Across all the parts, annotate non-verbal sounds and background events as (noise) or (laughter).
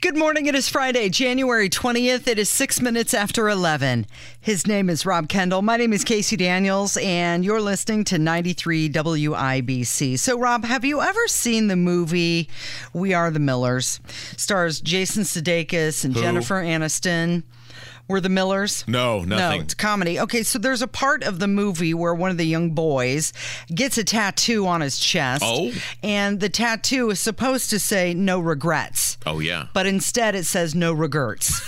Good morning. It is Friday, January 20th. It is six minutes after 11. His name is Rob Kendall. My name is Casey Daniels, and you're listening to 93 WIBC. So, Rob, have you ever seen the movie We Are the Millers? Stars Jason Sudeikis and Who? Jennifer Aniston. Were the Millers? No, nothing. No, it's comedy. Okay, so there's a part of the movie where one of the young boys gets a tattoo on his chest. Oh. And the tattoo is supposed to say no regrets Oh yeah. but instead it says no regrets.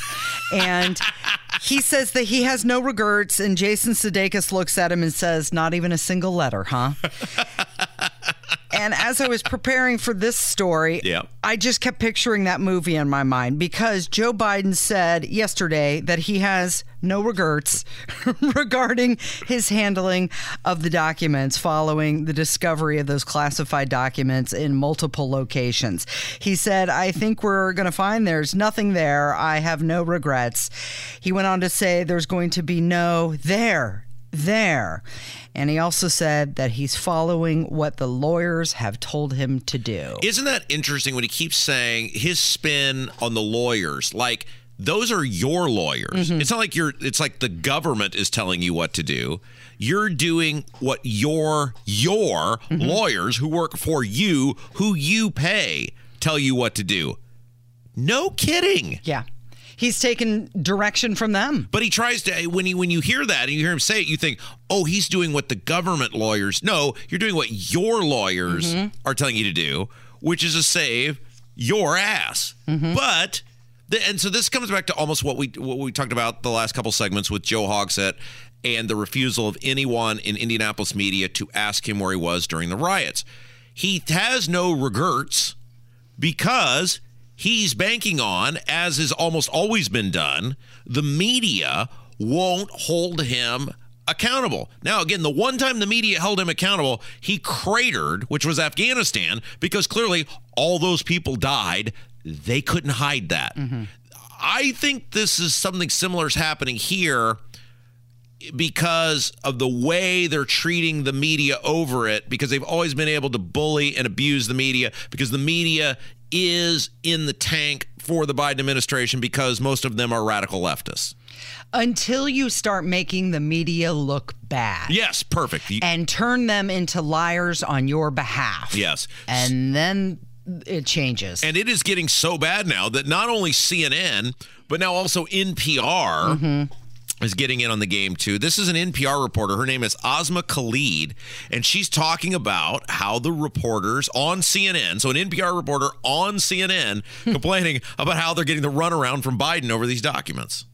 and (laughs) he says that he has no regrets, and Jason Sudeikis looks at him and says, "Not even a single letter, huh?" (laughs) and as I was preparing for this story. I just kept picturing that movie in my mind because Joe Biden said yesterday that he has no regrets (laughs) regarding his handling of the documents following the discovery of those classified documents in multiple locations. He said, I think we're going to find there's nothing there. I have no regrets. He went on to say there's going to be no there there. And he also said that he's following what the lawyers have told him to do. Isn't that interesting when he keeps saying his spin on the lawyers? Like those are your lawyers. Mm-hmm. It's not like you're it's like the government is telling you what to do. You're doing what your your mm-hmm. lawyers who work for you, who you pay, tell you what to do. No kidding. Yeah. He's taken direction from them. But he tries to when he when you hear that and you hear him say it, you think, oh, he's doing what the government lawyers. No, you're doing what your lawyers mm-hmm. are telling you to do, which is to save your ass. Mm-hmm. But the, and so this comes back to almost what we what we talked about the last couple segments with Joe Hogsett and the refusal of anyone in Indianapolis media to ask him where he was during the riots. He has no regrets because he's banking on, as has almost always been done, the media won't hold him accountable. Now, again, the one time the media held him accountable, he cratered, which was Afghanistan, because clearly all those people died. They couldn't hide that. Mm-hmm. I think this is something similar is happening here because of the way they're treating the media over it because they've always been able to bully and abuse the media because the media is in the tank for the Biden administration because most of them are radical leftists. Until you start making the media look bad Yes, perfect. And turn them into liars on your behalf. yes. And then it changes. And it is getting so bad now that not only CNN, but now also NPR mm-hmm. Is getting in on the game too. This is an NPR reporter. Her name is Asma Khalid, and she's talking about how the reporters on CNN, so an NPR reporter on CNN, (laughs) complaining about how they're getting the runaround from Biden over these documents.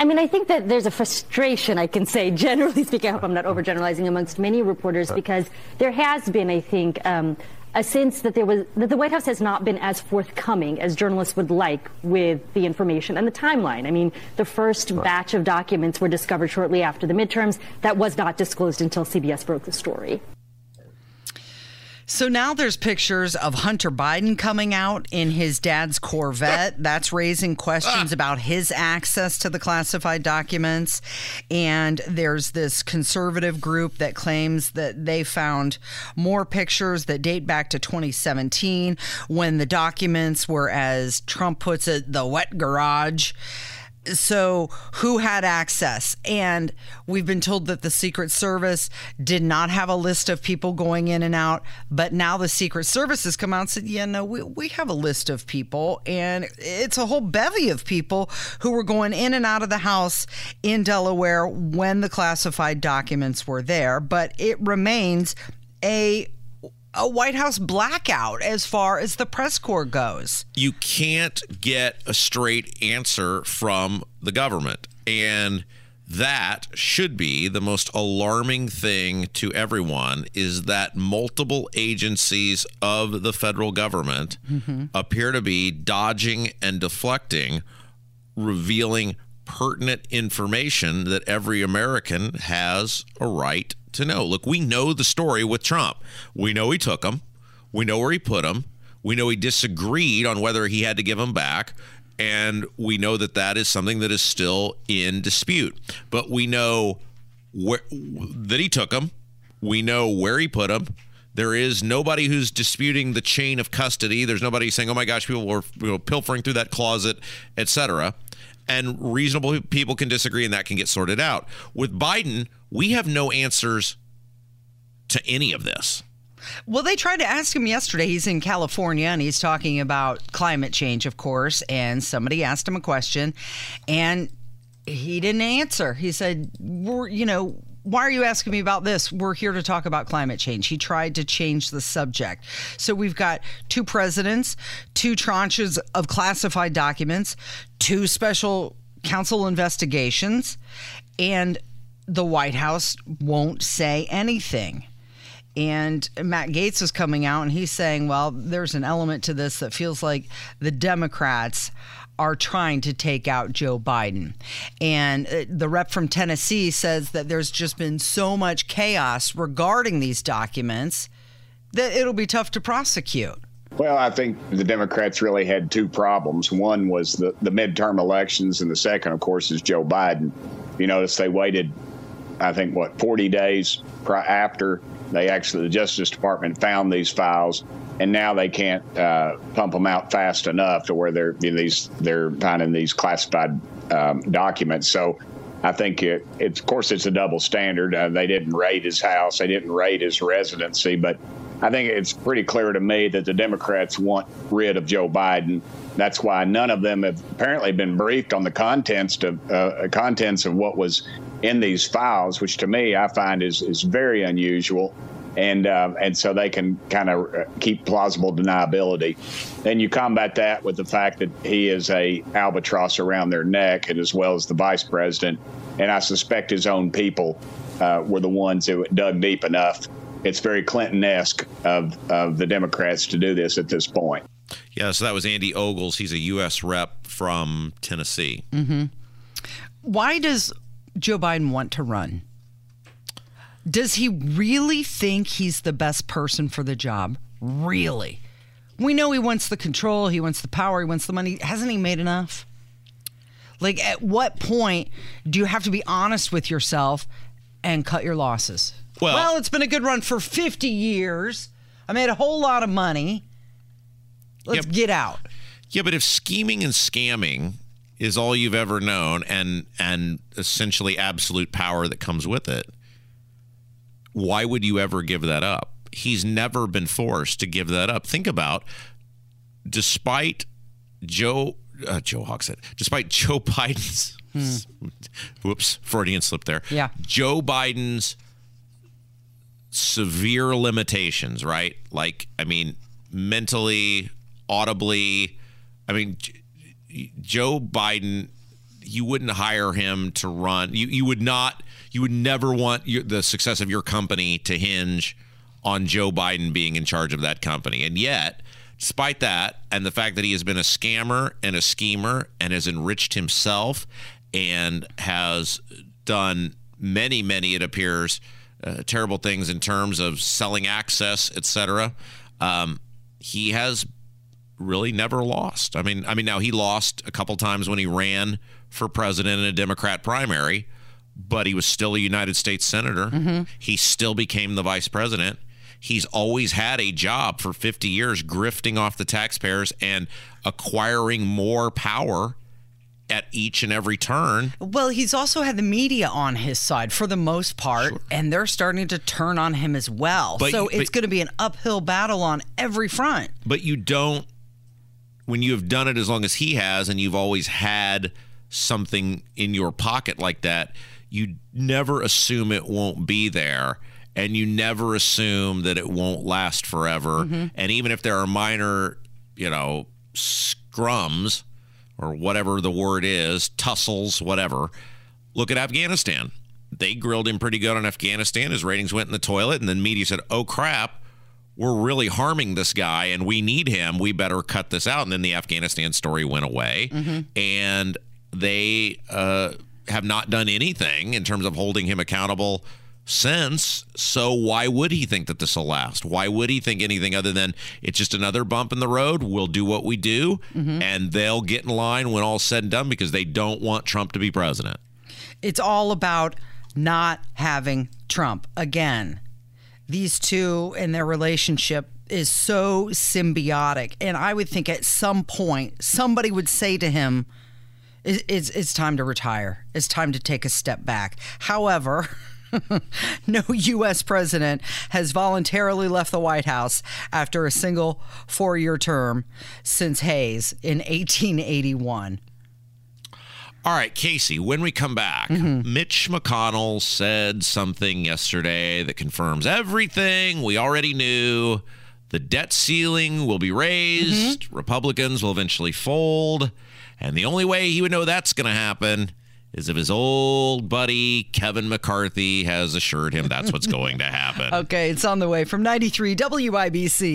I mean, I think that there's a frustration, I can say, (laughs) generally speaking, I hope I'm not overgeneralizing amongst many reporters, because there has been, I think, um, a sense that there was that the White House has not been as forthcoming as journalists would like with the information and the timeline. I mean, the first batch of documents were discovered shortly after the midterms. That was not disclosed until CBS broke the story. So now there's pictures of Hunter Biden coming out in his dad's Corvette. That's raising questions ah. about his access to the classified documents. And there's this conservative group that claims that they found more pictures that date back to 2017 when the documents were, as Trump puts it, the wet garage so who had access? And we've been told that the secret service did not have a list of people going in and out but now the secret service has come out and said yeah no we, we have a list of people. And it's a whole bevy of people who were going in and out of the house in delaware when the classified documents were there but it remains a a White House blackout as far as the press corps goes. you can't get a straight answer from the government. And that should be the most alarming thing to everyone is that multiple agencies of the federal government mm-hmm. appear to be dodging and deflecting, revealing pertinent information that every American has a right to know. Look, we know the story with Trump. We know he took them. We know where he put them. We know he disagreed on whether he had to give them back. And we know that that is something that is still in dispute. But we know where, that he took them. We know where he put them. There is nobody who's disputing the chain of custody. There's nobody saying, "Oh my gosh, people were you know, pilfering through that closet, etc." And reasonable people can disagree, and that can get sorted out. With Biden, we have no answers to any of this. Well, they tried to ask him yesterday. He's in California and he's talking about climate change, of course. And somebody asked him a question, and he didn't answer. He said, "We're, you know." Why are you asking me about this? We're here to talk about climate change. He tried to change the subject. So we've got two presidents, two tranches of classified documents, two special counsel investigations, and the White House won't say anything. And Matt Gaetz is coming out and he's saying, well, there's an element to this that feels like the Democrats are trying to take out Joe Biden. And uh, the rep from Tennessee says that there's just been so much chaos regarding these documents that it'll be tough to prosecute. Well, I think the Democrats really had two problems. One was the, the midterm elections, and the second, of course, is Joe Biden. You notice they waited, I think, what, 40 days after they actually, the Justice Department found these files, and now they can't uh, pump them out fast enough to where they're you know, these they're finding these classified um, documents. So I think it, it's of course it's a double standard. Uh, they didn't raid his house, they didn't raid his residency, but I think it's pretty clear to me that the Democrats want rid of Joe Biden. That's why none of them have apparently been briefed on the contents of uh, contents of what was in these files, which to me I find is is very unusual. And uh, and so they can kind of uh, keep plausible deniability. Then you combat that with the fact that he is a albatross around their neck, and as well as the vice president. And I suspect his own people uh, were the ones who dug deep enough. It's very Clinton-esque of of the Democrats to do this at this point. Yeah, so that was Andy Ogles. He's a U.S. rep from Tennessee. Mm-hmm. Why does Joe Biden want to run? Does he really think he's the best person for the job? Really? We know he wants the control, he wants the power, he wants the money. Hasn't he made enough? Like, at what point do you have to be honest with yourself and cut your losses? Well, well it's been a good run for 50 years. I made a whole lot of money. Let's yep. get out. Yeah, but if scheming and scamming is all you've ever known and and essentially absolute power that comes with it, why would you ever give that up? He's never been forced to give that up. Think about, despite Joe uh, Joe Hogsett, despite (laughs) Joe Biden's hmm. whoops Freudian slip there. Yeah, Joe Biden's severe limitations, right? Like, I mean, mentally, audibly. I mean, Joe Biden, you wouldn't hire him to run. You you would not. You would never want your, the success of your company to hinge on Joe Biden being in charge of that company. And yet, despite that, and the fact that he has been a scammer and a schemer and has enriched himself and has done many, many, it appears, uh, terrible things in terms of selling access, etc. Um, he has really never lost. I mean, I mean, now he lost a couple times when he ran for president in a Democrat primary, but he was still a United States senator. Mm-hmm. He still became the vice president. He's always had a job for 50 years, grifting off the taxpayers and acquiring more power at each and every turn. Well, he's also had the media on his side for the most part, sure. and they're starting to turn on him as well. But, so it's going to be an uphill battle on every front. But you don't when you have done it as long as he has and you've always had something in your pocket like that, you never assume it won't be there and you never assume that it won't last forever. Mm-hmm. And even if there are minor, you know, scrums or whatever the word is, tussles, whatever, look at Afghanistan. They grilled him pretty good on Afghanistan. His ratings went in the toilet, and then media said, oh crap we're really harming this guy and we need him. We better cut this out. And then the Afghanistan story went away. Mm-hmm. And they uh, have not done anything in terms of holding him accountable since. So why would he think that this will last? Why would he think anything other than it's just another bump in the road? We'll do what we do, and they'll get in line when all's said and done because they don't want Trump to be president. It's all about not having Trump again. These two and their relationship is so symbiotic. And I would think at some point somebody would say to him, it's, it's time to retire. It's time to take a step back. However, (laughs) no U.S. president has voluntarily left the White House after a single four year term since Hayes in 1881. All right, Casey, when we come back, mm-hmm. Mitch McConnell said something yesterday that confirms everything we already knew. The debt ceiling will be raised, mm-hmm. Republicans will eventually fold, and the only way he would know that's going to happen is if his old buddy Kevin McCarthy has assured him that's what's (laughs) going to happen. Okay, it's on the way from 93 WIBC.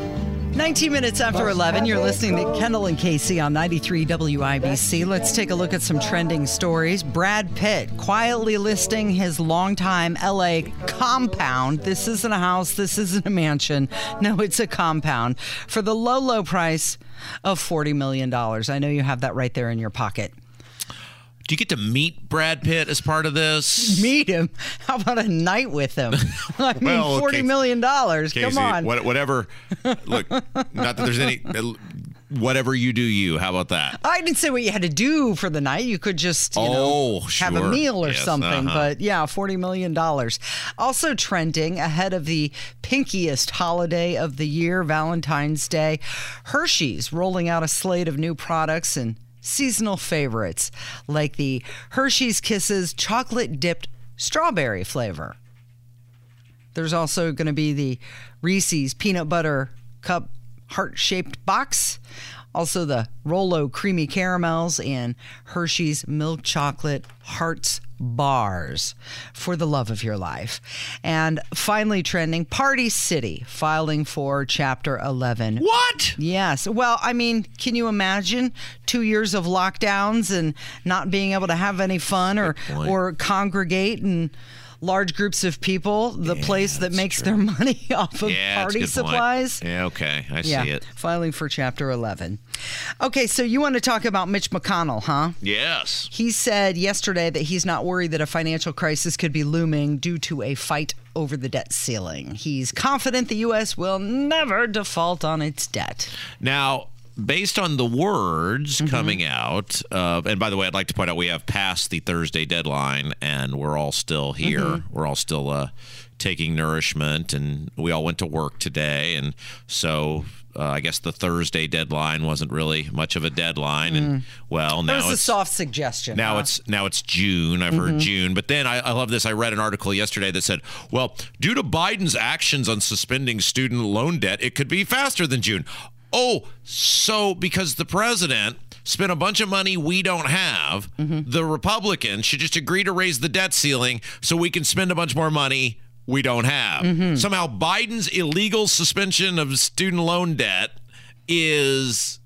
19 minutes after 11, you're listening to Kendall and Casey on 93 WIBC. Let's take a look at some trending stories. Brad Pitt quietly listing his longtime LA compound. This isn't a house, this isn't a mansion. (laughs) No, it's a compound for the low, low price of $40 million. I know you have that right there in your pocket. Do you get to meet Brad Pitt as part of this? Meet him. How about a night with him? (laughs) I mean, Well, $40 Casey- million. Come on. what- whatever. Look, not that there's any. Whatever you do, you. How about that? I didn't say what you had to do for the night. You could just, you Oh, know, have a meal or Yes, something. uh-huh. But yeah, $40 million. Also trending ahead of the pinkiest holiday of the year, Valentine's Day. Hershey's rolling out a slate of new products and seasonal favorites like the Hershey's Kisses chocolate dipped strawberry flavor. There's also going to be the Reese's peanut butter cup heart shaped box. Also, the Rolo creamy caramels and Hershey's milk chocolate hearts bars for the love of your life. And finally, trending Party City filing for Chapter 11. What? Yes. Well, I mean, can you imagine two years of lockdowns and not being able to have any fun or or congregate in large groups of people? The place that makes true. their (laughs) money off of Yeah, party good point. supplies. Yeah, okay, I Yeah, see it. filing for Chapter 11. Okay, so you want to talk about Mitch McConnell, huh? Yes. He said yesterday that he's not worried that a financial crisis could be looming due to a fight over the debt ceiling. He's confident the U.S. will never default on its debt. Now, based on the words Mm-hmm. coming out, uh, and by the way, I'd like to point out we have passed the Thursday deadline, and we're all still here. Mm-hmm. We're all still uh, taking nourishment, and we all went to work today, and so. Uh, I guess the Thursday deadline wasn't really much of a deadline, and well, Mm. That now was a soft suggestion. Now huh? it's now it's June. I've heard June, but then I, I love this. I read an article yesterday that said, "Well, due to Biden's actions on suspending student loan debt, it could be faster than June." Oh, so because the president spent a bunch of money we don't have, mm-hmm. the Republicans should just agree to raise the debt ceiling so we can spend a bunch more money we don't have. Mm-hmm. Somehow Biden's illegal suspension of student loan debt is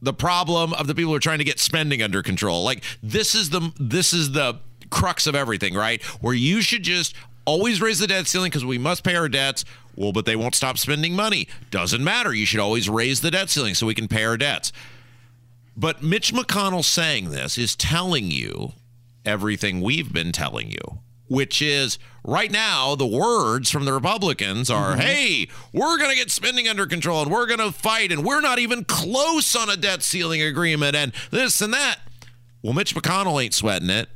the problem of the people who are trying to get spending under control. Like this is the this is the crux of everything, right? Where you should just always raise the debt ceiling because we must pay our debts. Well, but they won't stop spending money. Doesn't matter. You should always raise the debt ceiling so we can pay our debts. But Mitch McConnell saying this is telling you everything we've been telling you, which is right now the words from the Republicans are, mm-hmm. hey, we're going to get spending under control and we're going to fight and we're not even close on a debt ceiling agreement and this and that. Well, Mitch McConnell ain't sweating it.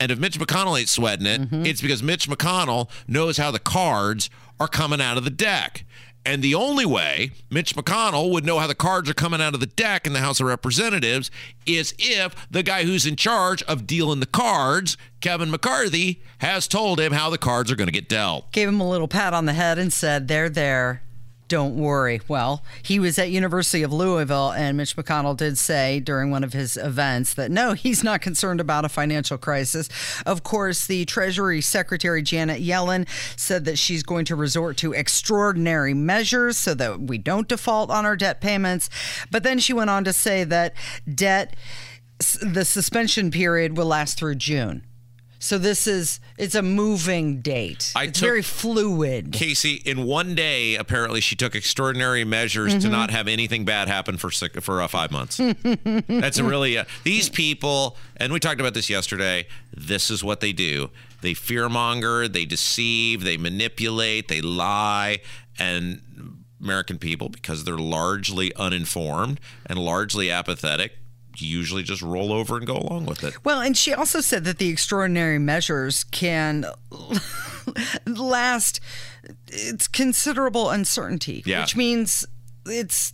And if Mitch McConnell ain't sweating it, mm-hmm. it's because Mitch McConnell knows how the cards are coming out of the deck. And the only way Mitch McConnell would know how the cards are coming out of the deck in the House of Representatives is if the guy who's in charge of dealing the cards, Kevin McCarthy, has told him how the cards are going to get dealt. Gave him a little pat on the head and said, They're there. Don't worry. Well, he was at University of Louisville, and Mitch McConnell did say during one of his events that no, he's not concerned about a financial crisis. Of course, the Treasury Secretary Janet Yellen said that she's going to resort to extraordinary measures so that we don't default on our debt payments. But then she went on to say that debt, the suspension period will last through June. So this is it's a moving date. I it's took- very fluid. Casey, in one day, apparently she took extraordinary measures Mm-hmm. to not have anything bad happen for six, for uh, five months. (laughs) That's really uh, these people, and we talked about this yesterday. This is what they do: they fearmonger, they deceive, they manipulate, they lie, and American people, because they're largely uninformed and largely apathetic, usually just roll over and go along with it. Well, and she also said that the extraordinary measures can (laughs) last it's considerable uncertainty, Yeah. which means it's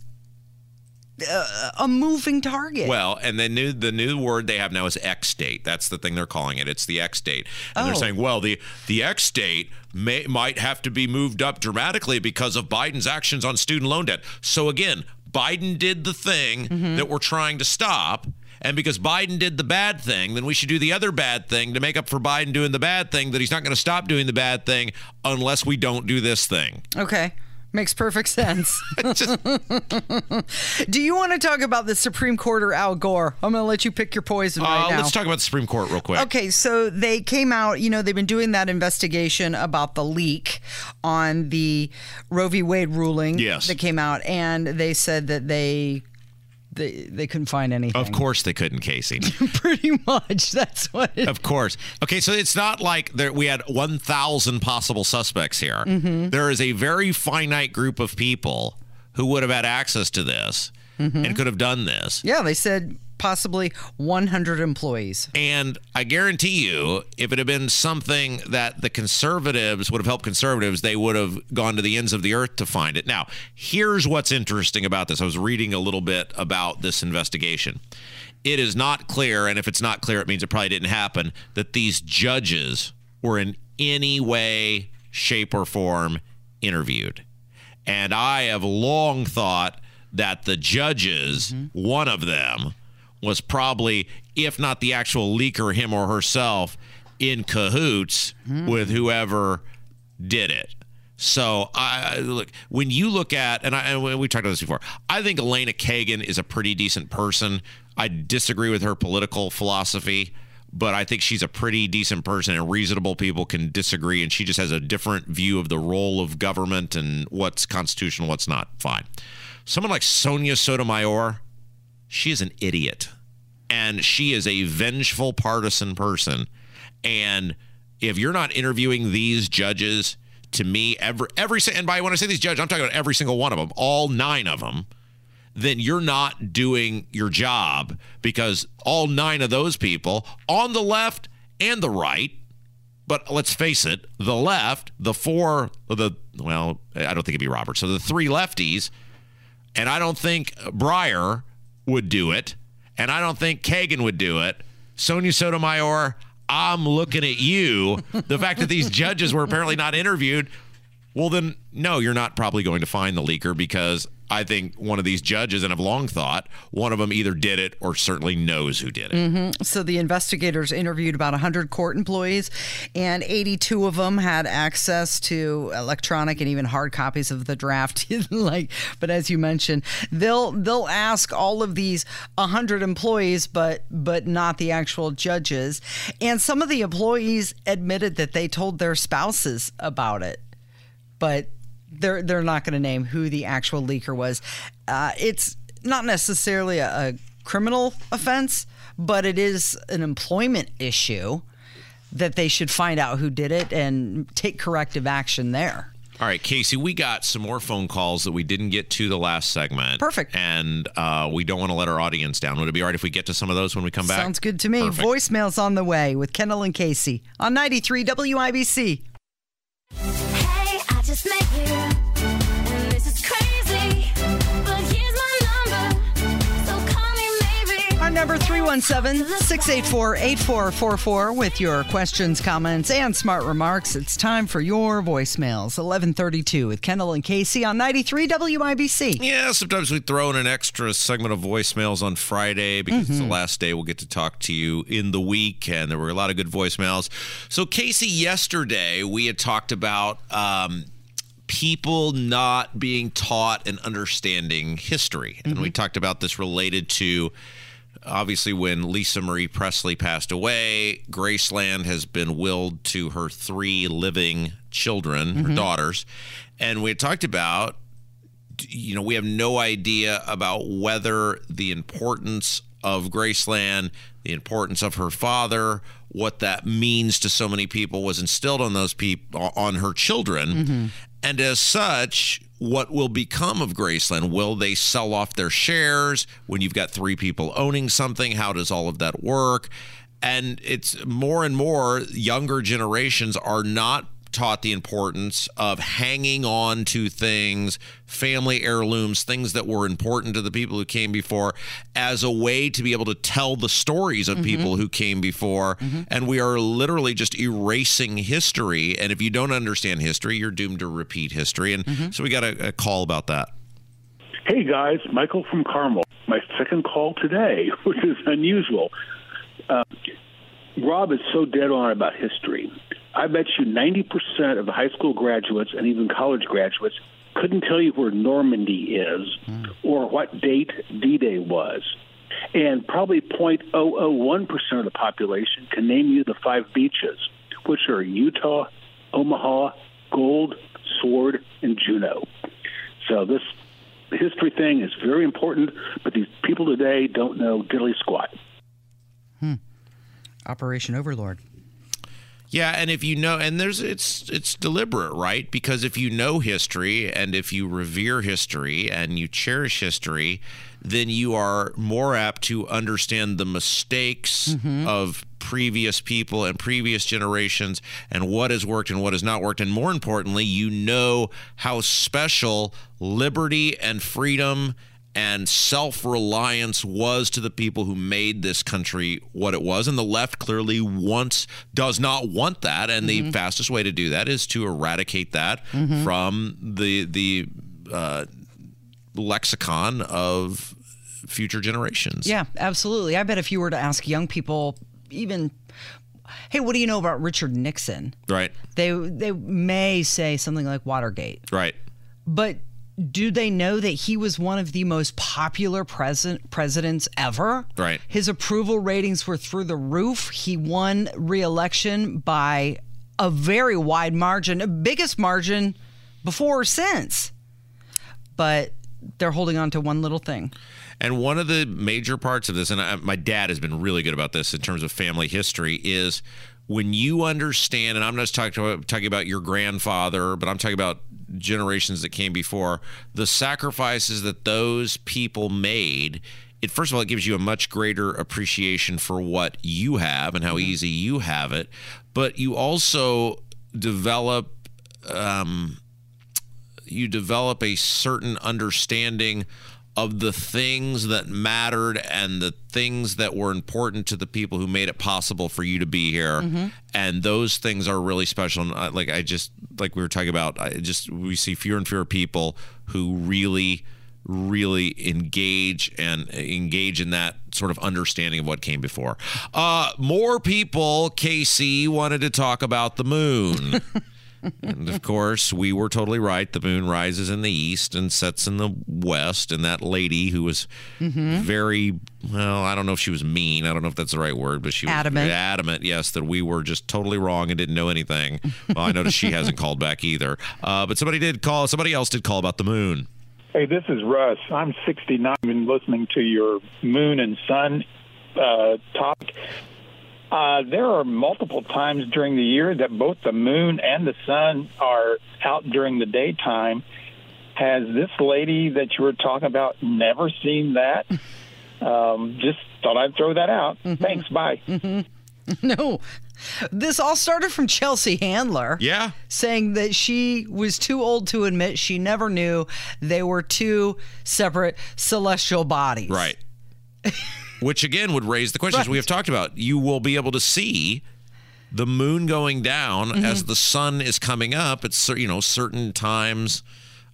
a, a moving target. Well, and the new the new word they have now is X date. That's the thing they're calling it. It's the X date, and they're Oh. saying, well, the the X date may might have to be moved up dramatically because of Biden's actions on student loan debt. So again, Biden did the thing Mm-hmm. that we're trying to stop. And because Biden did the bad thing, then we should do the other bad thing to make up for Biden doing the bad thing that he's not going to stop doing the bad thing unless we don't do this thing. okay. Makes perfect sense. (laughs) Just- (laughs) Do you want to talk about the Supreme Court or Al Gore? I'm going to let you pick your poison right uh, now. let's talk about the Supreme Court real quick. Okay, so they came out, you know, they've been doing that investigation about the leak on the Roe v. Wade ruling Yes. that came out, and they said that they they, they couldn't find anything. Of course they couldn't, Casey. (laughs) Pretty much. That's what it Of course. Okay, so it's not like there, we had 1,000 possible suspects here. Mm-hmm. There is a very finite group of people who would have had access to this mm-hmm. and could have done this. Yeah, they said possibly 100 employees. And I guarantee you, if it had been something that the conservatives would have helped conservatives, they would have gone to the ends of the earth to find it. Now, here's what's interesting about this. I was reading a little bit about this investigation. It is not clear, and if it's not clear, it means it probably didn't happen, that these judges were in any way, shape, or form interviewed. And I have long thought that the judges, mm-hmm. one of them, was probably, if not the actual leaker, him or herself, in cahoots hmm. with whoever did it. So I I- look when you look at and I and we talked about this before. I think Elena Kagan is a pretty decent person. I disagree with her political philosophy, but I think she's a pretty decent person, and reasonable people can disagree. And she just has a different view of the role of government and what's constitutional, what's not. Fine. Someone like Sonia Sotomayor, she is an idiot and she is a vengeful partisan person and if you're not interviewing these judges to me every every and by when I say these judges I'm talking about every single one of them all 9 of them then you're not doing your job because all 9 of those people on the left and the right but let's face it, the left, the four, the well, I don't think it'd be Robert. So the three lefties, and I don't think Breyer would do it, and I don't think Kagan would do it. Sonia Sotomayor, I'm looking at you. The fact that these judges were apparently not interviewed, well, then no, you're not probably going to find the leaker because I think one of these judges, and I've long thought one of them either did it or certainly knows who did it. Mm-hmm. So the investigators interviewed about 100 court employees, and 82 of them had access to electronic and even hard copies of the draft. (laughs) like, but as you mentioned, they'll they'll ask all of these 100 employees, but but not the actual judges. And some of the employees admitted that they told their spouses about it, but they're they're not going to name who the actual leaker was. Uh, it's not necessarily a, a criminal offense, but it is an employment issue that they should find out who did it and take corrective action there. All right, Casey, we got some more phone calls that we didn't get to the last segment. Perfect. And uh, we don't want to let our audience down. Would it be all right if we get to some of those when we come back? Sounds good to me. Perfect. Voicemails on the way with Kendall and Casey on 93 WIBC. 617 684 8444 with your questions, comments, and smart remarks. It's time for your voicemails. 1132 with Kendall and Casey on 93 WIBC. Yeah, sometimes we throw in an extra segment of voicemails on Friday because mm-hmm. it's the mm-hmm. last day we'll get to talk to you in the week. And there were a lot of good voicemails. So, Casey, yesterday we had talked about. Um, people not being taught and understanding history. And mm-hmm. we talked about this related to Obviously, when Lisa Marie Presley passed away, Graceland has been willed to her three living children, her mm-hmm. daughters. And we had talked about you know, we have no idea about whether the importance of Graceland, the importance of her father, what that means to so many people was instilled on those people, on her children. Mm-hmm. And as such, what will become of Graceland? Will they sell off their shares when you've got three people owning something? How does all of that work? And it's more and more younger generations are not taught the importance of hanging on to things, family heirlooms, things that were important to the people who came before, as a way to be able to tell the stories of mm-hmm. people who came before. Mm-hmm. And we are literally just erasing history. And if you don't understand history, you're doomed to repeat history. And mm-hmm. so we got a, a call about that. Hey guys, Michael from Carmel. My second call today, (laughs) which is unusual. Uh, Rob is so dead on about history. I bet you 90% of the high school graduates and even college graduates couldn't tell you where Normandy is or what date D Day was. And probably 0.001% of the population can name you the five beaches, which are Utah, Omaha, Gold, Sword, and Juno. So this history thing is very important, but these people today don't know diddly squat. Hmm. Operation Overlord. Yeah, and if you know, and there's it's it's deliberate, right? Because if you know history and if you revere history and you cherish history, then you are more apt to understand the mistakes mm-hmm. of previous people and previous generations and what has worked and what has not worked, and more importantly, you know how special liberty and freedom and self reliance was to the people who made this country what it was. And the left clearly wants, does not want that. And the fastest way to do that is to eradicate that from the, the, uh, lexicon of future generations. Yeah, absolutely. I bet if you were to ask young people, even, hey, what do you know about Richard Nixon? Right. They they may say something like Watergate, Right. but do they know that he was one of the most popular president presidents ever? Right. His approval ratings were through the roof. He won re-election by a very wide margin, biggest margin before or since. But they're holding on to one little thing. And one of the major parts of this, and I, my dad has been really good about this in terms of family history, is when you understand, and I'm not just talking about, talking about your grandfather, but I'm talking about generations that came before, the sacrifices that those people made. It first of all, it gives you a much greater appreciation for what you have and how easy you have it, but you also develop um, you develop a certain understanding of the things that mattered and the things that were important to the people who made it possible for you to be here. Mm-hmm. And those things are really special. And I, like i just like we were talking about i just we see fewer and fewer people who really really engage and uh, engage in that sort of understanding of what came before. Uh more people casey wanted to talk about the moon (laughs) and of course, we were totally right. The moon rises in the east and sets in the west. And that lady who was very, well, I don't know if she was mean. I don't know if that's the right word, but she was Adamant. adamant, yes, that we were just totally wrong and didn't know anything. Well, I noticed she hasn't called back either. Uh, but somebody did call, somebody else did call about the moon. Hey, this is Russ. I'm 69 and listening to your moon and sun uh, topic. Uh, there are multiple times during the year that both the moon and the sun are out during the daytime. Has this lady that you were talking about never seen that? (laughs) Um, just thought I'd throw that out. Thanks. Bye. (laughs) No. This all started from Chelsea Handler. Yeah. Saying that she was too old to admit she never knew they were two separate celestial bodies. Right. (laughs) which again would raise the questions we have talked about. You will be able to see the moon going down Mm-hmm. as the sun is coming up at you know certain times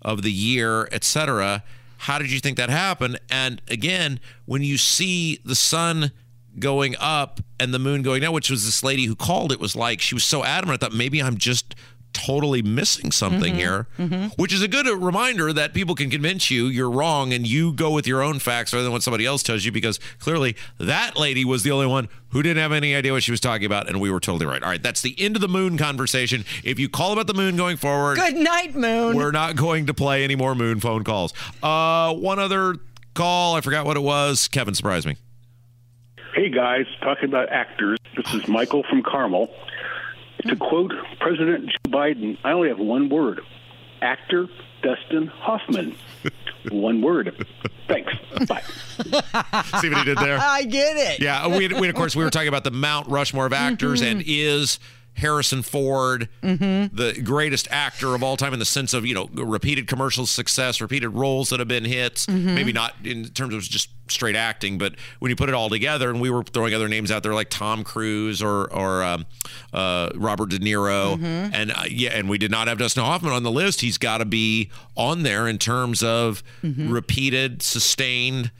of the year, etc. How did you think that happened? And again, when you see the sun going up and the moon going down, which was this lady who called it was like she was so adamant. I thought maybe I'm just totally missing something here, which is a good reminder that people can convince you you're wrong and you go with your own facts rather than what somebody else tells you because clearly that lady was the only one who didn't have any idea what she was talking about and we were totally right. All right, that's the end of the moon conversation. If you call about the moon going forward, Good night, Moon. we're not going to play any more moon phone calls. Uh, one other call, I forgot what it was. Kevin surprised me. Hey guys, talking about actors. This is Michael from Carmel. To hmm. quote President Joe Biden, I only have one word: actor Dustin Hoffman. (laughs) one word. Thanks. Bye. (laughs) See what he did there? I get it. Yeah, we, we of course we were talking about the Mount Rushmore of mm-hmm. actors, and is Harrison Ford mm-hmm. the greatest actor of all time in the sense of you know repeated commercial success, repeated roles that have been hits. Mm-hmm. Maybe not in terms of just straight acting, but when you put it all together, and we were throwing other names out there like Tom Cruise or or um, uh, Robert De Niro, and uh, yeah, and we did not have Dustin Hoffman on the list. He's got to be on there in terms of repeated, sustained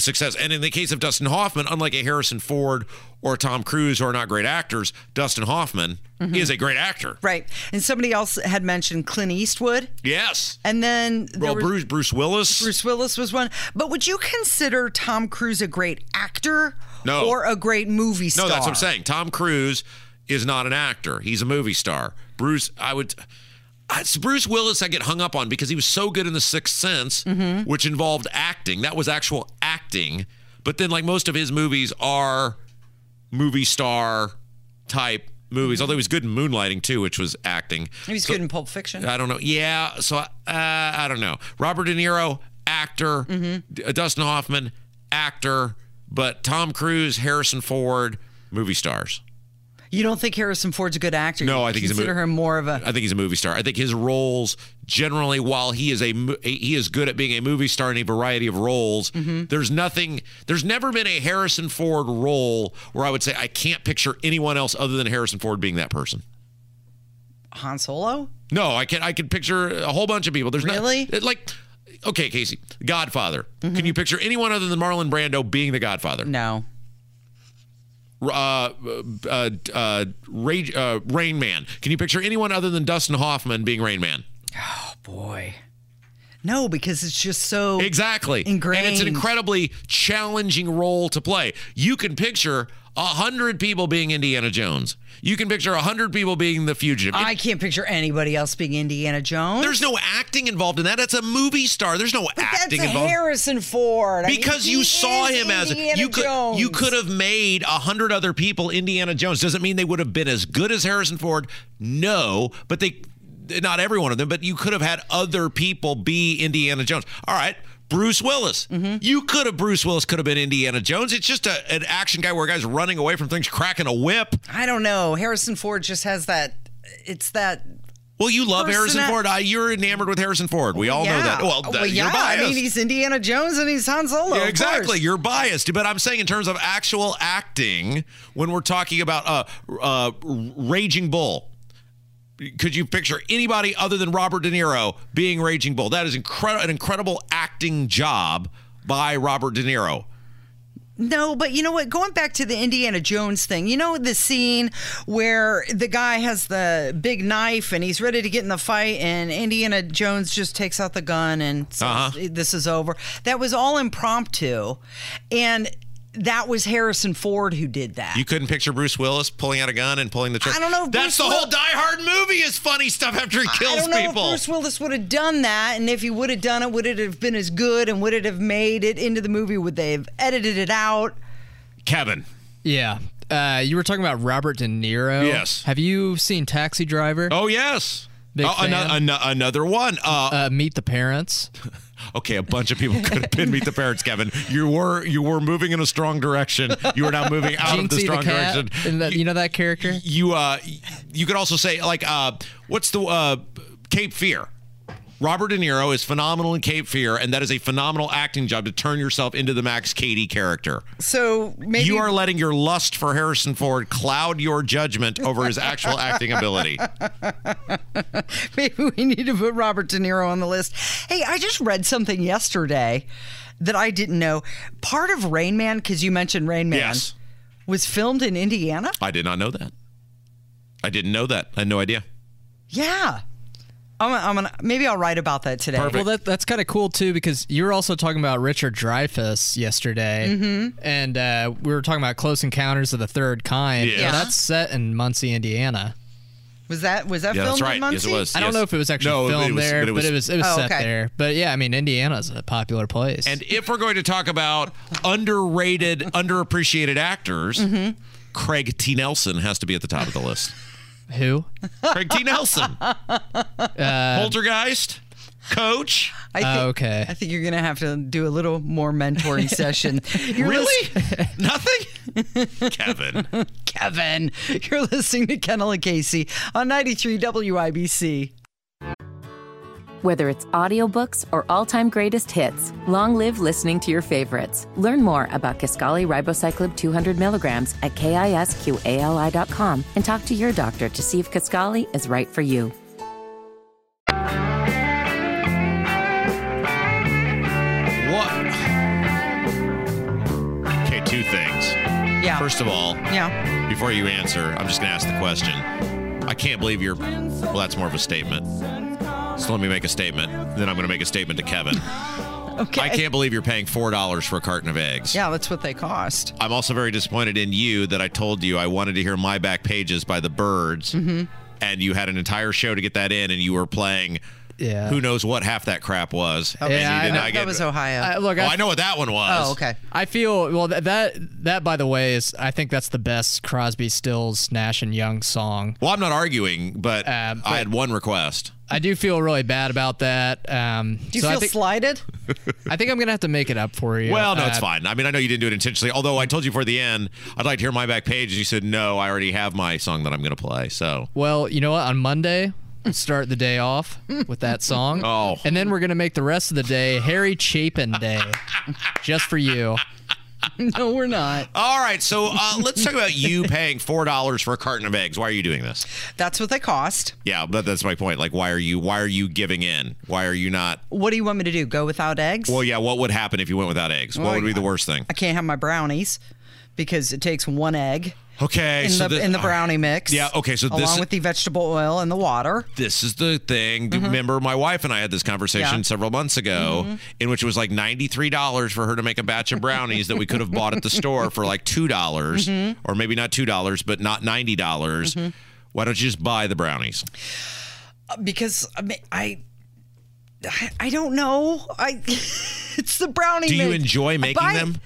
success. And in the case of Dustin Hoffman, unlike a Harrison Ford or Tom Cruise, who are not great actors, Dustin Hoffman mm-hmm. is a great actor. Right. And somebody else had mentioned Clint Eastwood. Yes. And then Well, Bruce Bruce Willis. Bruce Willis was one. But would you consider Tom Cruise a great actor No. or a great movie star? No, that's what I'm saying. Tom Cruise is not an actor. He's a movie star. Bruce, I would. It's Bruce Willis, I get hung up on because he was so good in The Sixth Sense, Mm-hmm. which involved acting. That was actual acting. But then, like most of his movies, are movie star type movies. Although he was good in Moonlighting too, which was acting. He was So- good in Pulp Fiction. I don't know. Yeah, so uh, I don't know. Robert De Niro, actor. Mm-hmm. Uh, Dustin Hoffman, actor. But Tom Cruise, Harrison Ford, movie stars. You don't think Harrison Ford's a good actor? No, I think he's a consider mo- him more of a. I think he's a movie star. I think his roles generally, while he is a he is good at being a movie star in a variety of roles. Mm-hmm. There's nothing. There's never been a Harrison Ford role where I would say I can't picture anyone else other than Harrison Ford being that person. Han Solo? No, I can I can picture a whole bunch of people. There's Really? not like okay, Casey, Godfather. Mm-hmm. Can you picture anyone other than Marlon Brando being the Godfather? No. Uh, uh, uh, Ray, uh, Rain Man. Can you picture anyone other than Dustin Hoffman being Rain Man? Oh boy. No, because it's just so. Exactly. And it's an incredibly challenging role to play. You can picture a hundred people being Indiana Jones. You can picture a hundred people being the fugitive. I can't picture anybody else being Indiana Jones. there's no acting involved in that. That's a movie star. There's no But acting that's involved. Harrison Ford. I because you saw him as Indiana you could Jones. you could have made a hundred other people Indiana Jones. Doesn't mean they would have been as good as Harrison Ford. No, but they not every one of them, but you could have had other people be Indiana Jones. All right. Bruce Willis. Mm-hmm. You could have Bruce Willis could have been Indiana Jones. It's just a, an action guy where a guy's running away from things, cracking a whip. I don't know. Harrison Ford just has that. It's that. Well, you love Harrison Ford. I, you're enamored with Harrison Ford. We all yeah. know that. Well, that, Well, you're yeah. biased. I mean, he's Indiana Jones and he's Han Solo. Yeah, exactly. You're biased, but I'm saying in terms of actual acting, when we're talking about uh, uh, Raging Bull, could you picture anybody other than Robert De Niro being Raging Bull? That is incredible, an incredible acting job by Robert De Niro. No, but you know what? Going back to the Indiana Jones thing, you know the scene where the guy has the big knife and he's ready to get in the fight, and Indiana Jones just takes out the gun and says, Uh-huh. "This is over." That was all impromptu, and that was Harrison Ford who did that. You couldn't picture Bruce Willis pulling out a gun and pulling the trigger. I don't know if That's Bruce the Will- whole Die Hard movie is funny stuff after he kills I don't know people. if Bruce Willis would have done that, and if he would have done it, would it have been as good, and would it have made it into the movie? Would they have edited it out? Kevin. Yeah. Uh, you were talking about Robert De Niro. Yes. Have you seen Taxi Driver? Oh yes. Big Oh, ano- fan. ano- another one. Uh, Uh, Meet the Parents. (laughs) Okay, a bunch of people (laughs) could have been meet the parents, Kevin. You were you were moving in a strong direction. You are now moving out of the strong the direction. And that, you know that character? You uh you could also say like uh what's the uh Cape Fear? Robert De Niro is phenomenal in Cape Fear, and that is a phenomenal acting job to turn yourself into the Max Cady character. So maybe You are letting your lust for Harrison Ford cloud your judgment over his actual acting ability. (laughs) maybe we need to put Robert De Niro on the list. Hey, I just read something yesterday that I didn't know. Part of Rain Man, because you mentioned Rain Man, Yes. was filmed in Indiana. I did not know that. I didn't know that. I had no idea. Yeah. I'm, I'm gonna maybe I'll write about that today. Well, that that's kind of cool too because you were also talking about Richard Dreyfuss yesterday, Mhm. and uh, we were talking about Close Encounters of the Third Kind. Yeah. that's set in Muncie, Indiana. Was that was that Yeah, filmed that's right. in Yes, it Muncie? was. I don't know if it was actually No, filmed was- there, but it was- but it was it was Oh, set okay. there. But yeah, I mean, Indiana's a popular place. And if we're going to talk about underrated, (laughs) underappreciated actors, Mm-hmm. Craig T. Nelson has to be at the top of the list. Who? Craig T. Nelson. Uh, Poltergeist, Coach. I think, Oh, okay. I think you're gonna have to do a little more mentoring (laughs) session. You're Really? lis- (laughs) Nothing? Kevin. (laughs) Kevin, you're listening to Kendall and Casey on 93 WIBC. Whether it's audiobooks or all-time greatest hits, long live listening to your favorites. Learn more about Kisqali Ribociclib 200 milligrams at kisqali.com and talk to your doctor to see if Kisqali is right for you. What? Okay, two things. Yeah. First of all, Yeah. before you answer, I'm just going to ask the question. I can't believe you're. Well, that's more of a statement. So let me make a statement. Then I'm going to make a statement to Kevin. (laughs) Okay. I can't believe you're paying $4 for a carton of eggs. Yeah, that's what they cost. I'm also very disappointed in you that I told you I wanted to hear My Back Pages by the Byrds. Mm-hmm. And you had an entire show to get that in, and you were playing yeah. who knows what half that crap was. Okay. Yeah, you I did know. That was Ohio. I- look, Oh, I, I know what that one was. oh, okay. I feel well that, that that by the way is I think that's the best Crosby, Stills, Nash and Young song. Well, I'm not arguing, but, Uh, but- I had one request. I do feel really bad about that. Um, Do you so feel I think, slighted? (laughs) I think I'm gonna have to make it up for you. Well, no, it's Uh, fine. I mean, I know you didn't do it intentionally. Although I told you for the end, I'd like to hear my back page, and you said no. I already have my song that I'm going to play. So Well, you know what? On Monday, we'll (laughs) start the day off with that song. (laughs) Oh. And then we're gonna make the rest of the day Harry Chapin Day, just for you. (laughs) no, we're not. all right. So uh, let's talk about you paying four dollars for a carton of eggs. Why are you doing this? That's what they cost. Yeah, but that's my point. Like, why are you? Why are you giving in? Why are you not? What do you want me to do? Go without eggs? Well, yeah. What would happen if you went without eggs? What would be the worst thing? I can't have my brownies because it takes one egg Okay, in so the the- in the brownie mix. Yeah, okay, so this along is- with the vegetable oil and the water. this is the thing. Remember, my wife and I had this conversation Mm-hmm. Yeah. several months ago, in which it was like ninety-three dollars for her to make a batch of brownies that we could have bought at the store for like two dollars, Mm-hmm. or maybe not two dollars, but not ninety dollars. Why don't you just buy the brownies? because I mean, I I- I don't know. I (laughs) it's the brownie. Do you mix. enjoy making Buy- them?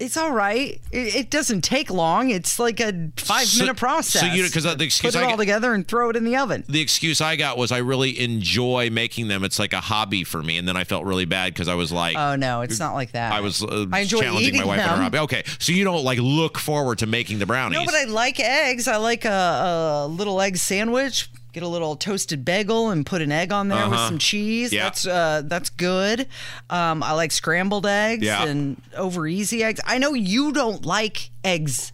It's all right. It, it doesn't take long. It's like a five So- minute process. so you- 'cause, uh, the excuse put it I all get- together and throw it in the oven. The excuse I got was I really enjoy making them. It's like a hobby for me, and then I felt really bad because I was like, Oh no, it's not like that. I was uh, I enjoy challenging my wife in her them. hobby. Okay, so you don't like look forward to making the brownies. No, but I like eggs. I like a, a little egg sandwich. Get a little toasted bagel and put an egg on there with Uh-huh. some cheese. Yeah. That's uh, that's good. Um, I like scrambled eggs Yeah. and over easy eggs. I know you don't like eggs.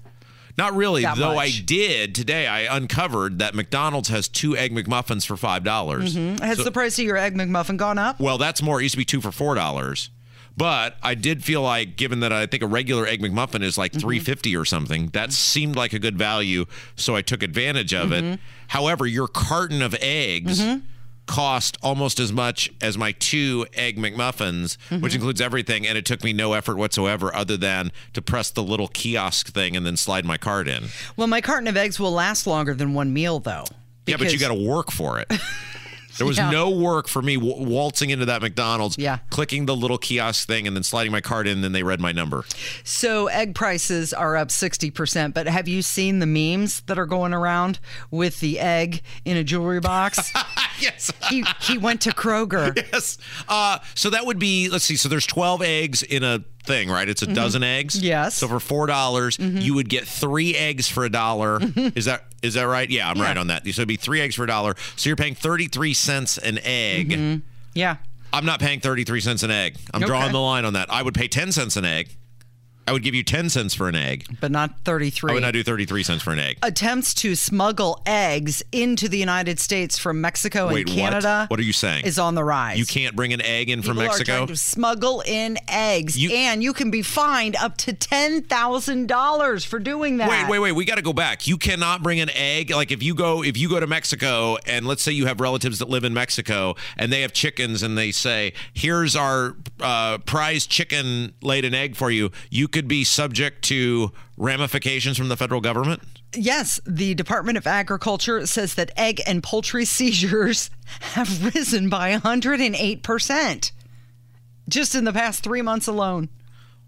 Not really, that though. much. I did today. I uncovered that McDonald's has two egg McMuffins for five dollars. Has the price of your egg McMuffin gone up? Well, that's more. It used to be two for four dollars. But I did feel like, given that I think a regular egg McMuffin is like mm-hmm. three fifty or something, that mm-hmm. seemed like a good value. So I took advantage of it. Mm-hmm. However, your carton of eggs. Cost almost as much as my two egg McMuffins, which includes everything, and it took me no effort whatsoever other than to press the little kiosk thing and then slide my card in. Well, my carton of eggs will last longer than one meal, though. Yeah, but you got to work for it. (laughs) There was Yeah. no work for me w- waltzing into that McDonald's, Yeah. clicking the little kiosk thing, and then sliding my card in. And then they read my number. So egg prices are up 60%, but have you seen the memes that are going around with the egg in a jewelry box? (laughs) yes. He he went to Kroger. (laughs) yes. Uh, so that would be let's see. So there's 12 eggs in a thing, right? It's a dozen eggs. Mm-hmm. Yes. So for four dollars, you would get three eggs for a dollar. Mm-hmm. Is that is that right? Yeah, I'm right on that. So it'd be three eggs for a dollar. So you're paying 33 cents an egg. Mm-hmm. Yeah. I'm not paying 33 cents an egg. I'm Okay. drawing the line on that. I would pay 10 cents an egg. I would give you 10 cents for an egg. But not 33. I would not do 33 cents for an egg. Attempts to smuggle eggs into the United States from Mexico Wait, and Canada what? What are you saying? is on the rise. you can't bring an egg in from People are Mexico? trying to smuggle in eggs, You- and you can be fined up to ten thousand dollars for doing that. Wait, wait, wait. We got to go back. You cannot bring an egg. Like if you go if you go to Mexico and let's say you have relatives that live in Mexico and they have chickens and they say, "Here's our uh, prize chicken laid an egg for you." You could be subject to ramifications from the federal government. Yes, the Department of Agriculture says that egg and poultry (laughs) seizures have risen by 108 percent just in the past three months alone.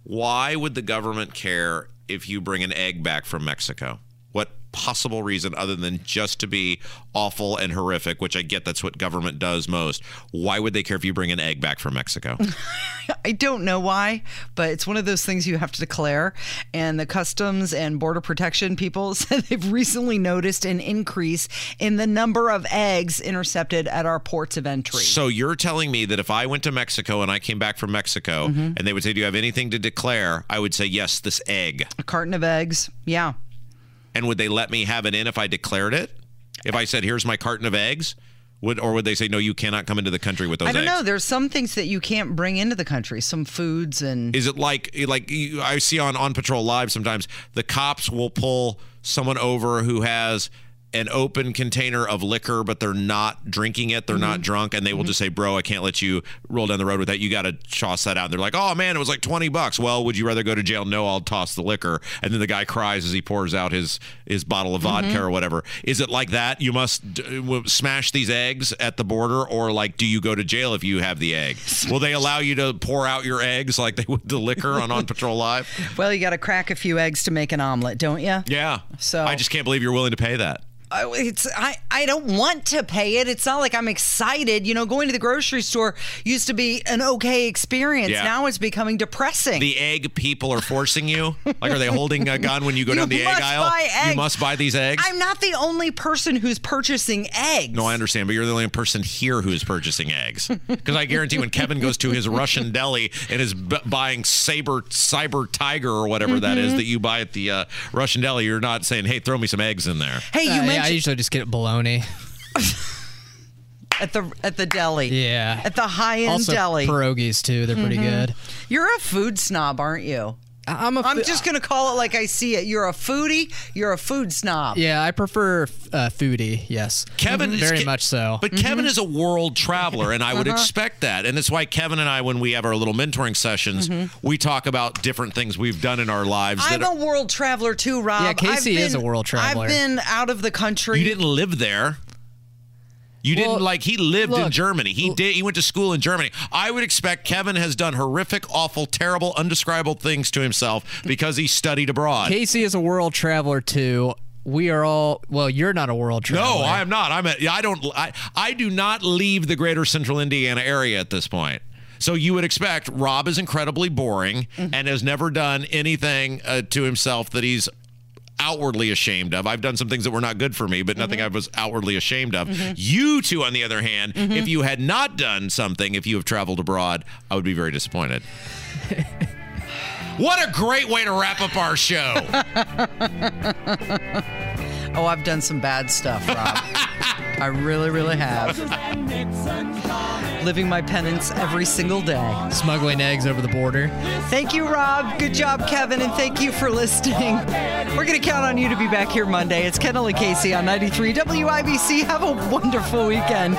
Why would the government care if you bring an egg back from Mexico? Possible reason other than just to be awful and horrific, which I get that's what government does most. Why would they care if you bring an egg back from Mexico? (laughs) I don't know why, but it's one of those things you have to declare. And the Customs and Border Protection people (laughs) said they've recently noticed an increase in the number of eggs intercepted at our ports of entry. So you're telling me that if I went to Mexico and I came back from Mexico Mm-hmm. and they would say, "Do you have anything to declare?" I would say, "Yes, this egg." a carton of eggs, yeah. And would they let me have it in if I declared it? If I said, "Here's my carton of eggs," would or would they say, "No, you cannot come into the country with those eggs? I don't eggs"? know. There's some things that you can't bring into the country, some foods and. Is it like like you- I see on on patrol live sometimes the cops will pull someone over who has an open container of liquor but they're not drinking it. They're Mm-hmm. not drunk. And they will just say bro I can't let you roll down the road with that. You got to toss that out. And they're like oh man it was like 20 bucks. Well would you rather go to jail? No I'll toss the liquor. And then the guy cries as he pours out his his bottle of vodka Mm-hmm. or whatever. Is it like that? You must d- w- smash these eggs at the border or like do you go to jail if you have the egg? (laughs) Will they allow you to pour out your eggs like they would the liquor on on patrol live? Well, you got to crack a few eggs to make an omelet, don't you? yeah. So- i just can't believe you're willing to pay that I- it's I, I don't want to pay it. It's not like I'm excited. You know, going to the grocery store used to be an okay experience. Yeah. Now it's becoming depressing. the egg people are forcing you like are they holding a gun when you go You down the egg aisle buy you must buy these eggs I'm not the only person who's purchasing eggs. no, I understand, but you're the only person here who is purchasing eggs. Because I guarantee when Kevin goes to his Russian deli and is b- buying saber, cyber tiger or whatever that Mm-hmm. is that you buy at the uh, Russian deli, you're not saying, "Hey, throw me some eggs in there." Hey, you Uh, yeah, I usually just get bologna. at the at the deli. Yeah. At the high end also deli. pierogies too. They're pretty mm-hmm. good. You're a food snob, aren't you? I- I'm a. I'm fo- just gonna call it like I see it. You're a foodie. You're a food snob. Yeah, I prefer uh, foodie. Yes, Kevin is very Ke- much so. But mm-hmm. Kevin is a world traveler, and I would uh-huh. expect that. And that's why Kevin and I, when we have our little mentoring sessions, mm-hmm. we talk about different things we've done in our lives. I'm that a world traveler too, Rob. Yeah, I've Casey is a world traveler. I've been out of the country. you didn't live there. You didn't like he lived in Germany. He did he went to school in Germany. I would expect Kevin has done horrific, awful, terrible, undescribable things to himself because he studied abroad. Casey is a world traveler too. We are all. Well, you're not a world traveler. No, I am not. I'm a, I don't I, I do not leave the greater central Indiana area at this point. So you would expect Rob is incredibly boring and has never done anything uh, to himself that he's outwardly ashamed of. I've done some things that were not good for me, but nothing mm-hmm. I was outwardly ashamed of. Mm-hmm. You two, on the other hand, mm-hmm. if you had not done something, if you have traveled abroad, I would be very disappointed. (laughs) what a great way to wrap up our show. (laughs) Oh, I've done some bad stuff, Rob. (laughs) I really, really have. Living my penance every single day. Smuggling eggs over the border. Thank you, Rob. Good job, Kevin, and thank you for listening. We're going to count on you to be back here Monday. It's Kendall and Casey on 93 WIBC. Have a wonderful weekend.